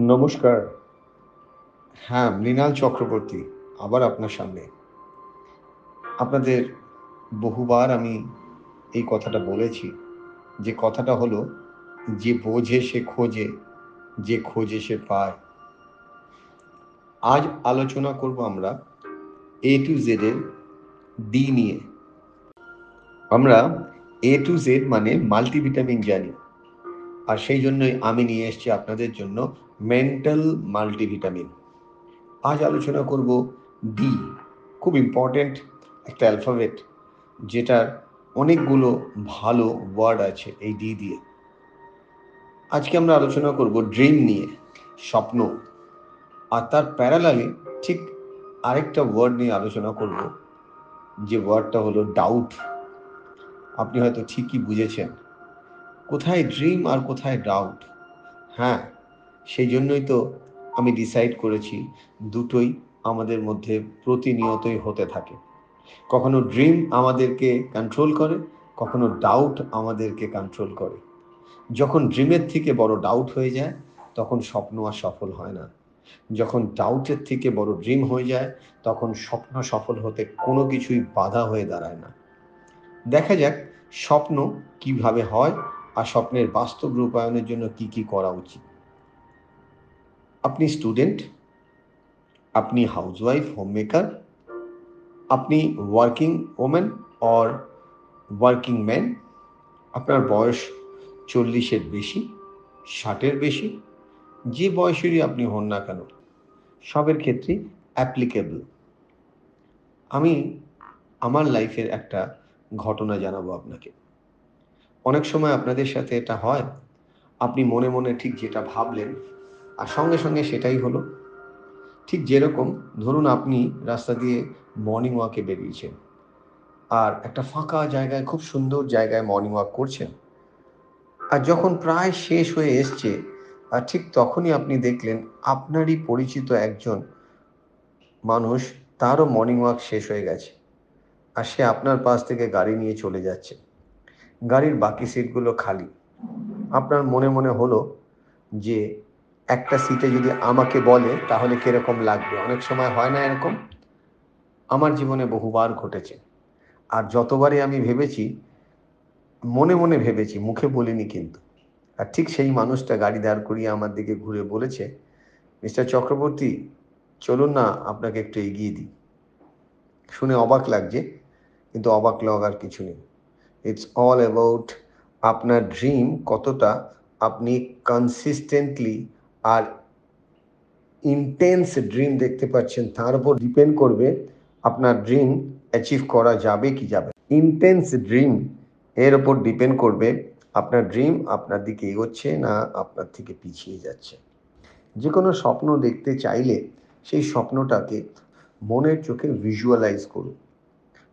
নমস্কার। হ্যাঁ মৃণাল চক্রবর্তী, আবার আপনার সামনে। আপনাদের বহুবার আমি এই কথাটা বলেছি। যে কথাটা হলো, যে বোঝে সে খোঁজে, যে খোঁজে সে পায়। আজ আলোচনা করব আমরা এ টু জেড এর ডি নিয়ে। আমরা এ টু জেড মানে মাল্টিভিটামিন জানি। আর সেই জন্যই আমি নিয়ে এসেছি আপনাদের জন্য মেন্টাল মাল্টিভিটামিন আজ আলোচনা করব ডি খুব ইম্পর্টেন্ট একটা অ্যালফাবেট যেটার অনেকগুলো ভালো ওয়ার্ড আছে এই ডি দিয়ে। আজকে আমরা আলোচনা করব ড্রিম নিয়ে, স্বপ্ন। আর তার প্যারালালে ঠিক আরেকটা ওয়ার্ড নিয়ে আলোচনা করব, যে ওয়ার্ডটা হলো ডাউট আপনি হয়তো ঠিকই বুঝেছেন। কোথায় ড্রিম আর কোথায় ডাউট হ্যাঁ সেই জন্যই তো আমি ডিসাইড করেছি দুটোই আমাদের মধ্যে প্রতিনিয়তই হতে থাকে। কখনো ড্রিম আমাদেরকে কন্ট্রোল করে, কখনো ডাউট আমাদেরকে কন্ট্রোল করে। যখন ড্রিমের থেকে বড় ডাউট হয়ে যায়, তখন স্বপ্ন আর সফল হয় না। যখন ডাউটের থেকে বড় ড্রিম হয়ে যায়, তখন স্বপ্ন সফল হতে কোনো কিছুই বাধা হয়ে দাঁড়ায় না। দেখা যাক স্বপ্ন কীভাবে হয় আর স্বপ্নের বাস্তব রূপায়ণের জন্য কি কি করা উচিত। আপনি স্টুডেন্ট আপনি হাউসওয়াইফ হোমমেকার আপনি working women or working man আপনার বয়স চল্লিশের বেশি, ষাটের বেশি, যে বয়সেরই আপনি হন না কেন, সবের ক্ষেত্রেই অ্যাপ্লিকেবল আমি আমার লাইফের একটা ঘটনা জানাব আপনাকে। অনেক সময় আপনাদের সাথে এটা হয়, আপনি মনে মনে ঠিক যেটা ভাবলেন আর সঙ্গে সঙ্গে সেটাই হলো। ঠিক যেরকম ধরুন আপনি রাস্তা দিয়ে মর্নিং ওয়াকে বেরিয়েছেন, আর একটা ফাঁকা জায়গায়, খুব সুন্দর জায়গায় মর্নিং ওয়াক করছেন, আর যখন প্রায় শেষ হয়ে এসছে, আর ঠিক তখনই আপনি দেখলেন আপনারই পরিচিত একজন মানুষ, তারও মর্নিং ওয়াক শেষ হয়ে গেছে, আর সে আপনার পাশ থেকে গাড়ি নিয়ে চলে যাচ্ছে। গাড়ির বাকি সিটগুলো খালি। আপনার মনে মনে হলো যে একটা সিটে যদি আমাকে বলে, তাহলে কীরকম লাগবে? অনেক সময় হয় না এরকম? আমার জীবনে বহুবার ঘটেছে। আর যতবারই আমি ভেবেছি, মনে মনে ভেবেছি, মুখে বলিনি কিন্তু। আর ঠিক সেই মানুষটা গাড়ি দাঁড় করিয়ে আমার দিকে ঘুরে বলেছে, মিস্টার চক্রবর্তী, চলুন না, আপনাকে একটু এগিয়ে দিই। শুনে অবাক লাগছে, কিন্তু অবাক লাগার কিছু নেই। ইটস অল অ্যাবাউট আপনার ড্রিম কতটা আপনি কনসিস্টেন্টলি আর ইন্টেন্স ড্রিম দেখতে পাচ্ছেন, তার উপর ডিপেন্ড করবে আপনার ড্রিম অ্যাচিভ করা যাবে কি যাবে ইন্টেন্স ড্রিম এর ওপর ডিপেন্ড করবে আপনার ড্রিম আপনার দিকে এগোচ্ছে না আপনার থেকে পিছিয়ে যাচ্ছে। যে কোনো স্বপ্ন দেখতে চাইলে সেই স্বপ্নটাকে মনের চোখে ভিজুয়ালাইজ করুন।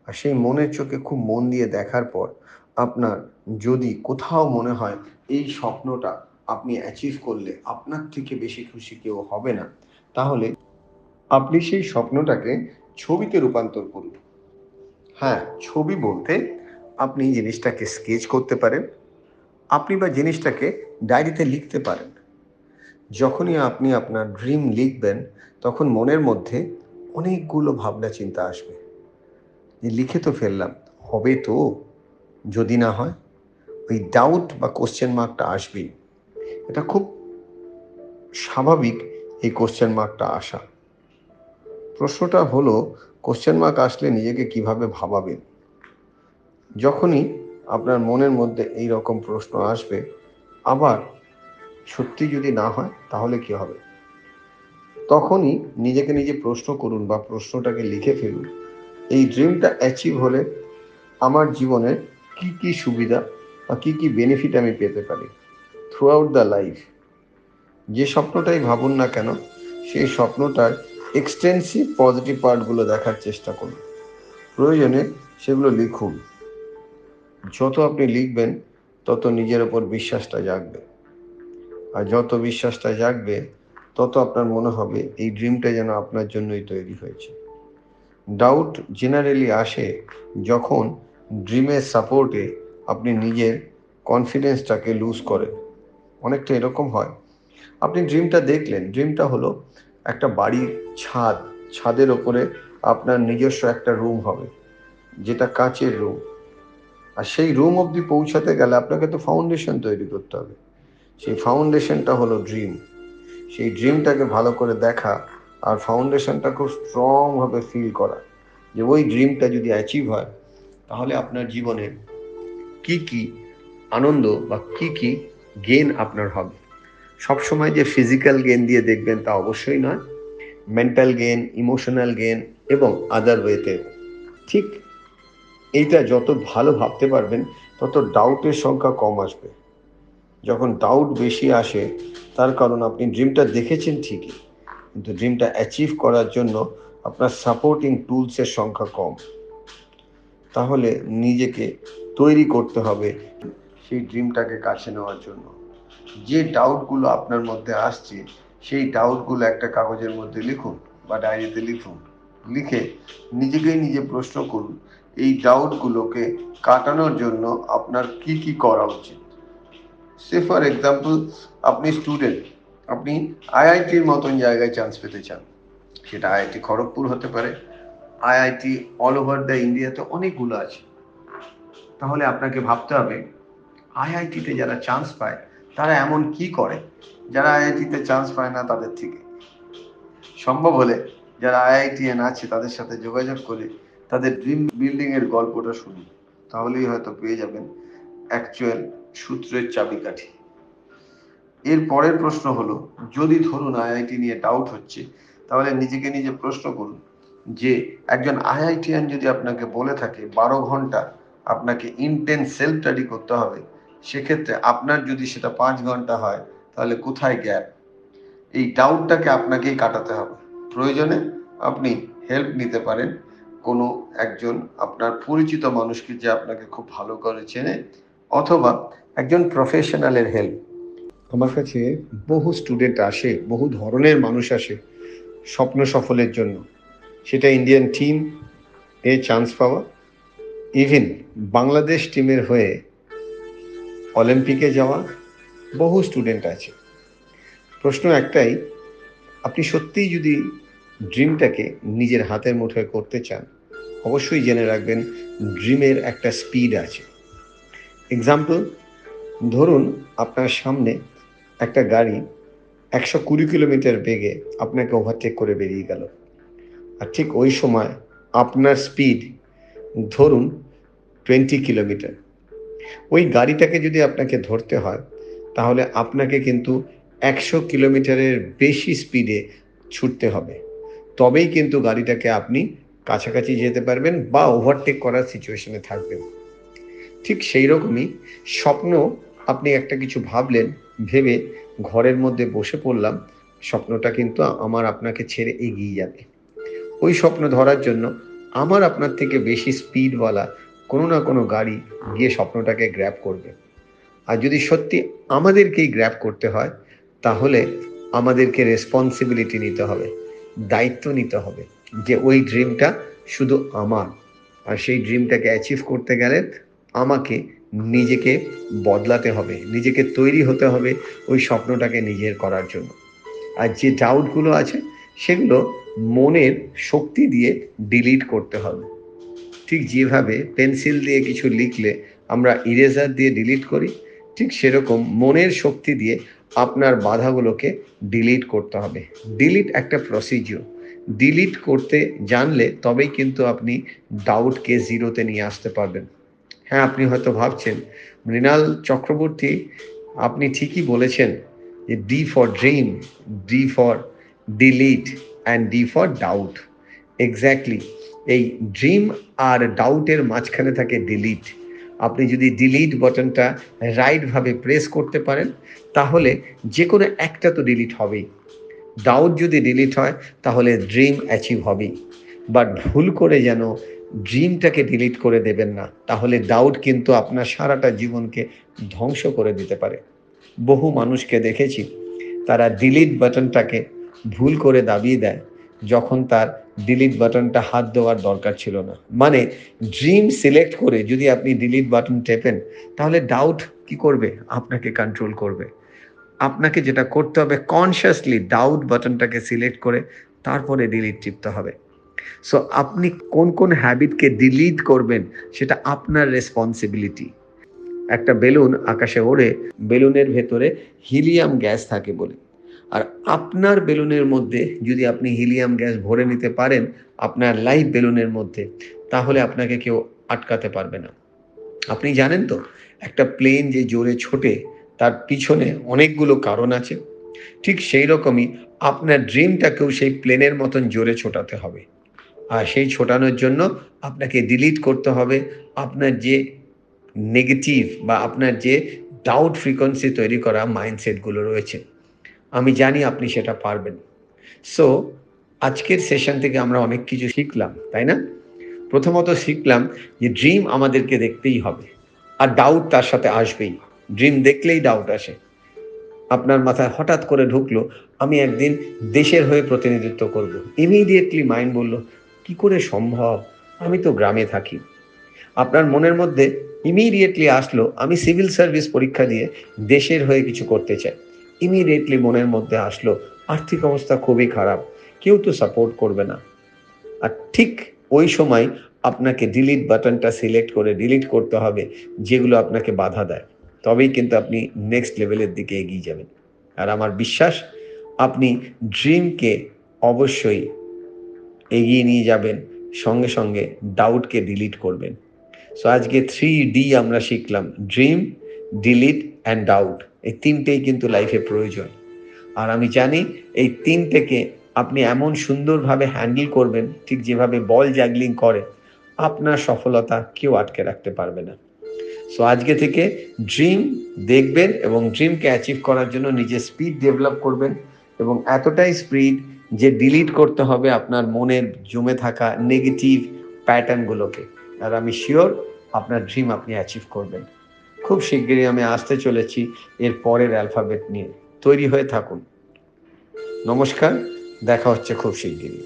আর সেই মনের চোখে খুব মন দিয়ে দেখার পর আপনার যদি কোথাও মনে হয় এই স্বপ্নটা আপনি অ্যাচিভ করলে আপনার থেকে বেশি খুশি কেউ হবে না। তাহলে আপনি সেই স্বপ্নটাকে ছবিতে রূপান্তর করুন। হ্যাঁ ছবি বলতে আপনি জিনিসটাকে স্কেচ করতে পারেন, আপনি বা জিনিসটাকে ডায়েরিতে লিখতে পারেন। যখনই আপনি আপনার ড্রিম লিখবেন, তখন মনের মধ্যে অনেকগুলো ভাবনা চিন্তা আসবে। যে লিখে তো ফেললাম, হবে তো? যদি না হয়, ওই ডাউট বা কোশ্চেন মার্কটা আসবেই। এটা খুব স্বাভাবিক এই কোশ্চেন মার্কটা আসা। প্রশ্নটা হলো কোশ্চেন মার্ক আসলে নিজেকে কীভাবে ভাবাবেন? যখনই আপনার মনের মধ্যে এই রকম প্রশ্ন আসবে, আবার সত্যি যদি না হয়, তাহলে কি হবে? তখনই নিজেকে নিজে প্রশ্ন করুন বা প্রশ্নটাকে লিখে ফেলুন। এই ড্রিমটা অ্যাচিভ হলে আমার জীবনের কি কি সুবিধা বা কি কি বেনিফিট আমি পেতে পারি? থ্রু আউট দ্য লাইফ যে স্বপ্নটাই ভাবুন না কেন, সেই স্বপ্নটার এক্সটেন্সিভ পজিটিভ পার্টগুলো দেখার চেষ্টা করুন। প্রয়োজনে সেগুলো লিখুন। যত আপনি লিখবেন, তত নিজের ওপর বিশ্বাসটা জাগবে। আর যত বিশ্বাসটা জাগবে, তত আপনার মনে হবে এই ড্রিমটা যেন আপনার জন্যই তৈরি হয়েছে। ডাউট জেনারেলি আসে যখন ড্রিমের সাপোর্টে আপনি নিজের কনফিডেন্সটাকে লুজ করেন। অনেকটা এরকম হয়। আপনি ড্রিমটা দেখলেন ড্রিমটা হলো একটা বাড়ির ছাদ, ছাদের ওপরে আপনার নিজস্ব একটা রুম হবে, যেটা কাঁচের রুম আর সেই রুম অবধি পৌঁছাতে গেলে আপনাকে তো ফাউন্ডেশন তৈরি করতে হবে। সেই ফাউন্ডেশনটা হলো ড্রিম সেই ড্রিমটাকে ভালো করে দেখা আর ফাউন্ডেশনটা খুব স্ট্রংভাবে ফিল করা। যে ওই ড্রিমটা যদি অ্যাচিভ হয়, তাহলে আপনার জীবনে কি কি আনন্দ বা কি কি গেন আপনার হবে। সবসময় যে ফিজিক্যাল গেন দিয়ে দেখবেন তা অবশ্যই নয়। মেন্টাল গেন ইমোশনাল গেন এবং আদার ওয়েতে ঠিক এইটা যত ভালো ভাবতে পারবেন, তত ডাউটের সংখ্যা কম আসবে। যখন ডাউট বেশি আসে, তার কারণ আপনি ড্রিমটা দেখেছেন ঠিকই, কিন্তু ড্রিমটা অ্যাচিভ করার জন্য আপনার সাপোর্টিং টুলসের সংখ্যা কম। তাহলে নিজেকে তৈরি করতে হবে। সেই ড্রিমটাকে কাছে নেওয়ার জন্য। যে ডাউটগুলো আপনার মধ্যে আসছে, সেই ডাউটগুলো একটা কাগজের মধ্যে লিখুন বা ডায়েরিতে লিখুন। লিখে নিজেকেই নিজে প্রশ্ন করুন, এই ডাউটগুলোকে কাটানোর জন্য আপনার কি কি করা উচিত? সে ফর এক্সাম্পল আপনি স্টুডেন্ট আপনি আইআইটির মতন জায়গায় চান্স পেতে চান। সেটা আইআইটি খড়গপুর হতে পারে আইআইটি অল ওভার দ্য ইন্ডিয়াতে অনেকগুলো আছে। তাহলে আপনাকে ভাবতে হবে আইআইটিতে যারা চান্স পায়, তারা এমন কি করে? যারা আইআইটিতে চান্স পায় না তাদের থেকে। সম্ভব হলে যারা আইআইটিএন আছে তাদের সাথে যোগাযোগ করে তাদের ড্রিম বিল্ডিং এর গল্পটা শুনুন। তাহলেই হয়তো পেয়ে যাবেন অ্যাকচুয়াল সূত্রের চাবিকাঠি। এর পরের প্রশ্ন হলো, যদি ধরুন আইআইটি নিয়ে ডাউট হচ্ছে, তাহলে নিজেকে নিজে প্রশ্ন করুন যে, একজন আইআইটিয়ান যদি আপনাকে বলে থাকে, বারো ঘণ্টা আপনাকে ইনটেন্স সেলফ স্টাডি করতে হবে সেক্ষেত্রে আপনার যদি সেটা পাঁচ ঘণ্টা হয়, তাহলে কোথায় গ্যাপ এই ডাউটটাকে আপনাকেই কাটাতে হবে। প্রয়োজনে আপনি হেল্প নিতে পারেন। কোনো একজন আপনার পরিচিত মানুষকে যে আপনাকে খুব ভালো করে চেনে, অথবা একজন প্রফেশনালের হেল্প আমার কাছে বহু স্টুডেন্ট আসে, বহু ধরনের মানুষ আসে স্বপ্ন সফলের জন্য। সেটা ইন্ডিয়ান টিম এ চান্স পাওয়া। ইভেন বাংলাদেশ টিমের হয়ে অলিম্পিকে যাওয়া বহু স্টুডেন্ট আছে। প্রশ্ন একটাই, আপনি সত্যিই যদি ড্রিমটাকে নিজের হাতের মুঠোয় করতে চান, অবশ্যই জেনে রাখবেন ড্রিমের একটা স্পিড আছে। এক্সাম্পল ধরুন আপনার সামনে একটা গাড়ি একশো কুড়ি কিলোমিটার বেগে আপনাকে ওভারটেক করে বেরিয়ে গেল। আর ঠিক ওই সময় আপনার স্পিড ধরুন টোয়েন্টি কিলোমিটার। ওই গাড়িটাকে যদি আপনাকে ধরতে হয়, তাহলে আপনাকে কিন্তু একশো কিলোমিটারের বেশি স্পিডে ছুটতে হবে। তবেই কিন্তু গাড়িটাকে আপনি কাছাকাছি যেতে পারবেন বা ওভারটেক করার সিচুয়েশনে থাকবেন। ঠিক সেই রকমই স্বপ্ন আপনি একটা কিছু ভাবলেন, ভেবে ঘরের মধ্যে বসে পড়লাম, স্বপ্নটা কিন্তু আমার আপনাকে ছেড়ে এগিয়ে যাবে। ওই স্বপ্ন ধরার জন্য আমার আপনার থেকে বেশি স্পিডওয়ালা কোনো না কোনো গাড়ি গিয়ে স্বপ্নটাকে গ্র্যাব করবে। আর যদি সত্যি আমাদেরকেই গ্র্যাব করতে হয়, তাহলে আমাদেরকে রেসপন্সিবিলিটি নিতে হবে, দায়িত্ব নিতে হবে যে ওই ড্রিমটা শুধু আমার। আর সেই ড্রিমটাকে অ্যাচিভ করতে গেলে আমাকে নিজেকে বদলাতে হবে, নিজেকে তৈরি হতে হবে ওই স্বপ্নটাকে নিজের করার জন্য। আর যে ডাউটগুলো আছে, সেগুলো মনের শক্তি দিয়ে ডিলিট করতে হবে। ঠিক যেভাবে পেন্সিল দিয়ে কিছু লিখলে আমরা ইরেজার দিয়ে ডিলিট করি, ঠিক সেরকম মনের শক্তি দিয়ে আপনার বাধাগুলোকে ডিলিট করতে হবে। ডিলিট একটা প্রসিজিওর ডিলিট করতে জানলে তবেই কিন্তু আপনি ডাউটকে জিরোতে নিয়ে আসতে পারবেন। হ্যাঁ আপনি হয়তো ভাবছেন, মৃণাল চক্রবর্তী, আপনি ঠিকই বলেছেন যে D for dream D for delete and D for doubt exactly এই ড্রিম আর ডাউটের মাঝখানে থাকে ডিলিট আপনি যদি ডিলিট বাটনটা রাইটভাবে প্রেস করতে পারেন, তাহলে যে কোনো একটা তো ডিলিট হবেই। ডাউট যদি ডিলিট হয়, তাহলে ড্রিম অ্যাচিভ হবেই। বাট ভুল করে যেন ড্রিমটাকে ডিলিট করে দেবেন না, তাহলে ডাউট কিন্তু আপনার সারাটা জীবনকে ধ্বংস করে দিতে পারে। বহু মানুষকে দেখেছি, তারা ডিলিট বাটনটাকে ভুল করে দাবিয়ে দেয়, যখন তার ডিলিট বাটনটা হাত দেওয়ার দরকার ছিল না। মানে ড্রিম সিলেক্ট করে যদি আপনি ডিলিট বাটন টেপেন, তাহলে ডাউট কি করবে? আপনাকে কন্ট্রোল করবে। আপনাকে যেটা করতে হবে কনসিয়াসলি ডাউট বাটনটাকে সিলেক্ট করে, তারপরে ডিলিট টিপতে হবে। সো আপনি কোন কোন হ্যাবিটকে ডিলিট করবেন, সেটা আপনার রেসপন্সিবিলিটি একটা বেলুন আকাশে ওড়ে, বেলুনের ভেতরে হিলিয়াম গ্যাস থাকে বলে। আর আপনার বেলুনের মধ্যে যদি আপনি হিলিয়াম গ্যাস ভরে নিতে পারেন আপনার লাইফ বেলুনের মধ্যে, তাহলে আপনাকে কেউ আটকাতে পারবে না। আপনি জানেন তো, একটা প্লেন যে জোরে ছোটে, তার পিছনে অনেকগুলো কারণ আছে। ঠিক সেই রকমই আপনার ড্রিমটাকেও সেই প্লেনের মতন জোরে ছোটাতে হবে। আর সেই ছোটানোর জন্য আপনাকে ডিলিট করতে হবে। আপনার যে নেগেটিভ বা আপনার যে ডাউট ফ্রিকোয়েন্সি তৈরি করা মাইন্ডসেটগুলো রয়েছে আমি জানি আপনি সেটা পারবেন। সো আজকের সেশন থেকে আমরা অনেক কিছু শিখলাম, তাই না? প্রথমত শিখলাম যে ড্রিম আমাদেরকে দেখতেই হবে, আর ডাউট তার সাথে আসবেই। ড্রিম দেখলেই ডাউট আসে। আপনার মাথায় হঠাৎ করে ঢুকলো, আমি একদিন দেশের হয়ে প্রতিনিধিত্ব করব। ইমিডিয়েটলি মাইন্ড বলল, কি করে সম্ভব? আমি তো গ্রামে থাকি। আপনার মনের মধ্যে ইমিডিয়েটলি আসলো, আমি সিভিল সার্ভিস পরীক্ষা দিয়ে দেশের হয়ে কিছু করতে চাই। ইমিডিয়েটলি মনের মধ্যে আসলো, আর্থিক অবস্থা খুবই খারাপ, কেউ তো সাপোর্ট করবে না। আর ঠিক ওই সময় আপনাকে ডিলিট বাটনটা সিলেক্ট করে ডিলিট করতে হবে, যেগুলো আপনাকে বাধা দেয়। তবেই কিন্তু আপনি নেক্সট লেভেলের দিকে এগিয়ে যাবেন। আর আমার বিশ্বাস, আপনি ড্রিমকে অবশ্যই এগিয়ে নিয়ে যাবেন, সঙ্গে সঙ্গে ডাউটকে ডিলিট করবেন। সো আজকে থ্রি ডি আমরা শিখলাম ড্রিম ডিলিট অ্যান্ড ডাউট এই তিনটেই কিন্তু লাইফে প্রয়োজন। আর আমি জানি এই তিনটেকে আপনি এমন সুন্দরভাবে হ্যান্ডেল করবেন, ঠিক যেভাবে বল জ্যাগলিং করে, আপনার সফলতা কেউ আটকে রাখতে পারবে না। সো আজকে থেকে ড্রিম দেখবেন এবং ড্রিমকে অ্যাচিভ করার জন্য নিজের স্পিড ডেভেলপ করবেন এবং এতটাই স্পিড যে ডিলিট করতে হবে আপনার মনের জমে থাকা নেগেটিভ প্যাটার্নগুলোকে আর আমি শিওর আপনার ড্রিম আপনি অ্যাচিভ করবেন। খুব শিগগিরই আমি আসতে চলেছি এর পরের অ্যালফাবেট নিয়ে। তৈরি হয়ে থাকুন। নমস্কার, দেখা হচ্ছে খুব শিগগিরই।